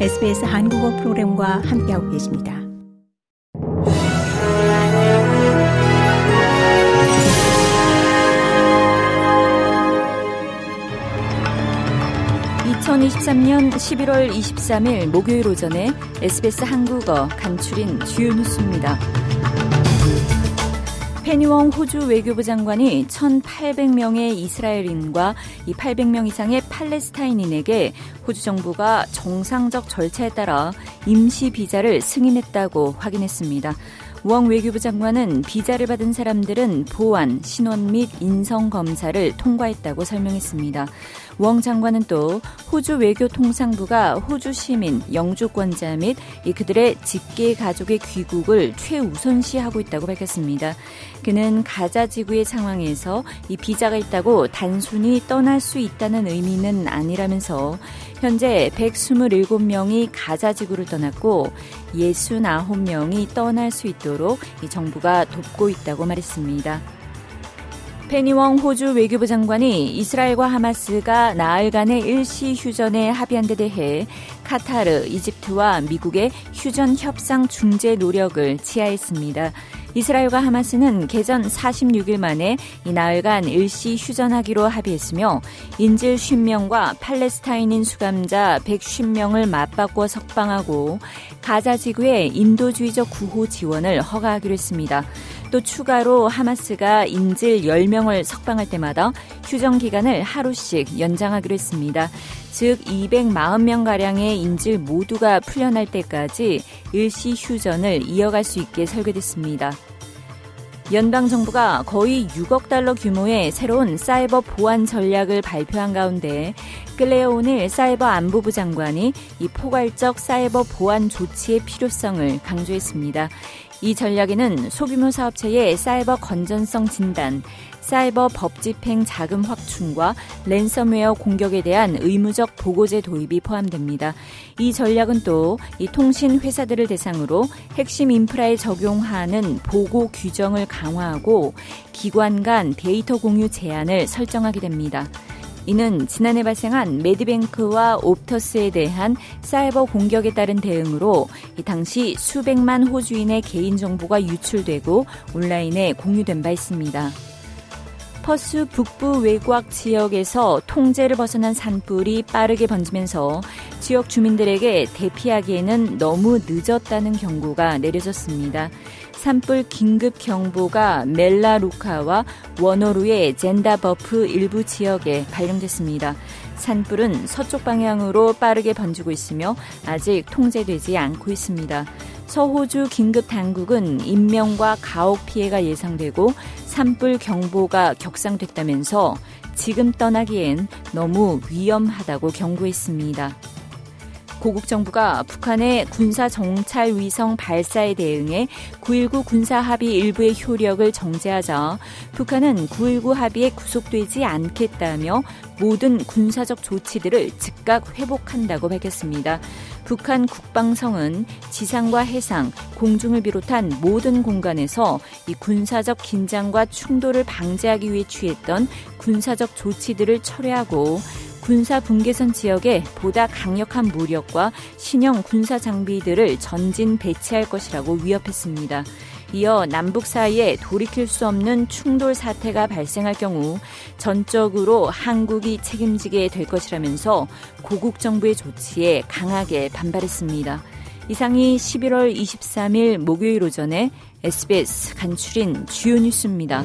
SBS 한국어 프로그램과 함께하고 계십니다. (2023년 11월 23일) 목요일 오전에 SBS 한국어 간추린 주요 뉴스입니다. 페니웡 호주 외교부 장관이 1,800명의 이스라엘인과 이 800명 이상의 팔레스타인인에게 호주 정부가 정상적 절차에 따라 임시 비자를 승인했다고 확인했습니다. 우엉 외교부 장관은 비자를 받은 사람들은 보안, 신원 및 인성 검사를 통과했다고 설명했습니다. 우엉 장관은 또 호주 외교통상부가 호주 시민, 영주권자 및 그들의 직계 가족의 귀국을 최우선시하고 있다고 밝혔습니다. 그는 가자 지구의 상황에서 이 비자가 있다고 단순히 떠날 수 있다는 의미는 아니라면서 현재 127명이 가자 지구를 떠났고 69명이 떠날 수 있도록 이 정부가 돕고 있다고 말했습니다. 페니웡 호주 외교부 장관이 이스라엘과 하마스가 나흘간의 일시 휴전에 합의한 데 대해 카타르, 이집트와 미국의 휴전 협상 중재 노력을 치하했습니다. 이스라엘과 하마스는 개전 46일 만에 이 나흘간 일시 휴전하기로 합의했으며 인질 50명과 팔레스타인인 수감자 150명을 맞바꿔 석방하고 가자 지구의 인도주의적 구호 지원을 허가하기로 했습니다. 또 추가로 하마스가 인질 10명을 석방할 때마다 휴전 기간을 하루씩 연장하기로 했습니다. 즉 240명가량의 인질 모두가 풀려날 때까지 일시 휴전을 이어갈 수 있게 설계됐습니다. 연방 정부가 거의 6억 달러 규모의 새로운 사이버 보안 전략을 발표한 가운데 클레어 오닐 사이버 안보부 장관이 이 포괄적 사이버 보안 조치의 필요성을 강조했습니다. 이 전략에는 소규모 사업체의 사이버 건전성 진단, 사이버 법 집행 자금 확충과 랜섬웨어 공격에 대한 의무적 보고제 도입이 포함됩니다. 이 전략은 또 이 통신 회사들을 대상으로 핵심 인프라에 적용하는 보고 규정을 강화하고 기관 간 데이터 공유 제한을 설정하게 됩니다. 이는 지난해 발생한 메디뱅크와 옵터스에 대한 사이버 공격에 따른 대응으로 당시 수백만 호주인의 개인정보가 유출되고 온라인에 공유된 바 있습니다. 퍼스 북부 외곽 지역에서 통제를 벗어난 산불이 빠르게 번지면서 지역 주민들에게 대피하기에는 너무 늦었다는 경고가 내려졌습니다. 산불 긴급 경보가 멜라루카와 원어루의 젠다버프 일부 지역에 발령됐습니다. 산불은 서쪽 방향으로 빠르게 번지고 있으며 아직 통제되지 않고 있습니다. 서호주 긴급 당국은 인명과 가옥 피해가 예상되고 산불 경보가 격상됐다면서 지금 떠나기엔 너무 위험하다고 경고했습니다. 고국 정부가 북한의 군사 정찰 위성 발사에 대응해 9.19 군사 합의 일부의 효력을 정지하자 북한은 9.19 합의에 구속되지 않겠다며 모든 군사적 조치들을 즉각 회복한다고 밝혔습니다. 북한 국방성은 지상과 해상, 공중을 비롯한 모든 공간에서 이 군사적 긴장과 충돌을 방지하기 위해 취했던 군사적 조치들을 철회하고 군사 분계선 지역에 보다 강력한 무력과 신형 군사 장비들을 전진 배치할 것이라고 위협했습니다. 이어 남북 사이에 돌이킬 수 없는 충돌 사태가 발생할 경우 전적으로 한국이 책임지게 될 것이라면서 고국 정부의 조치에 강하게 반발했습니다. 이상이 11월 23일 목요일 오전에 SBS 간추린 주요 뉴스입니다.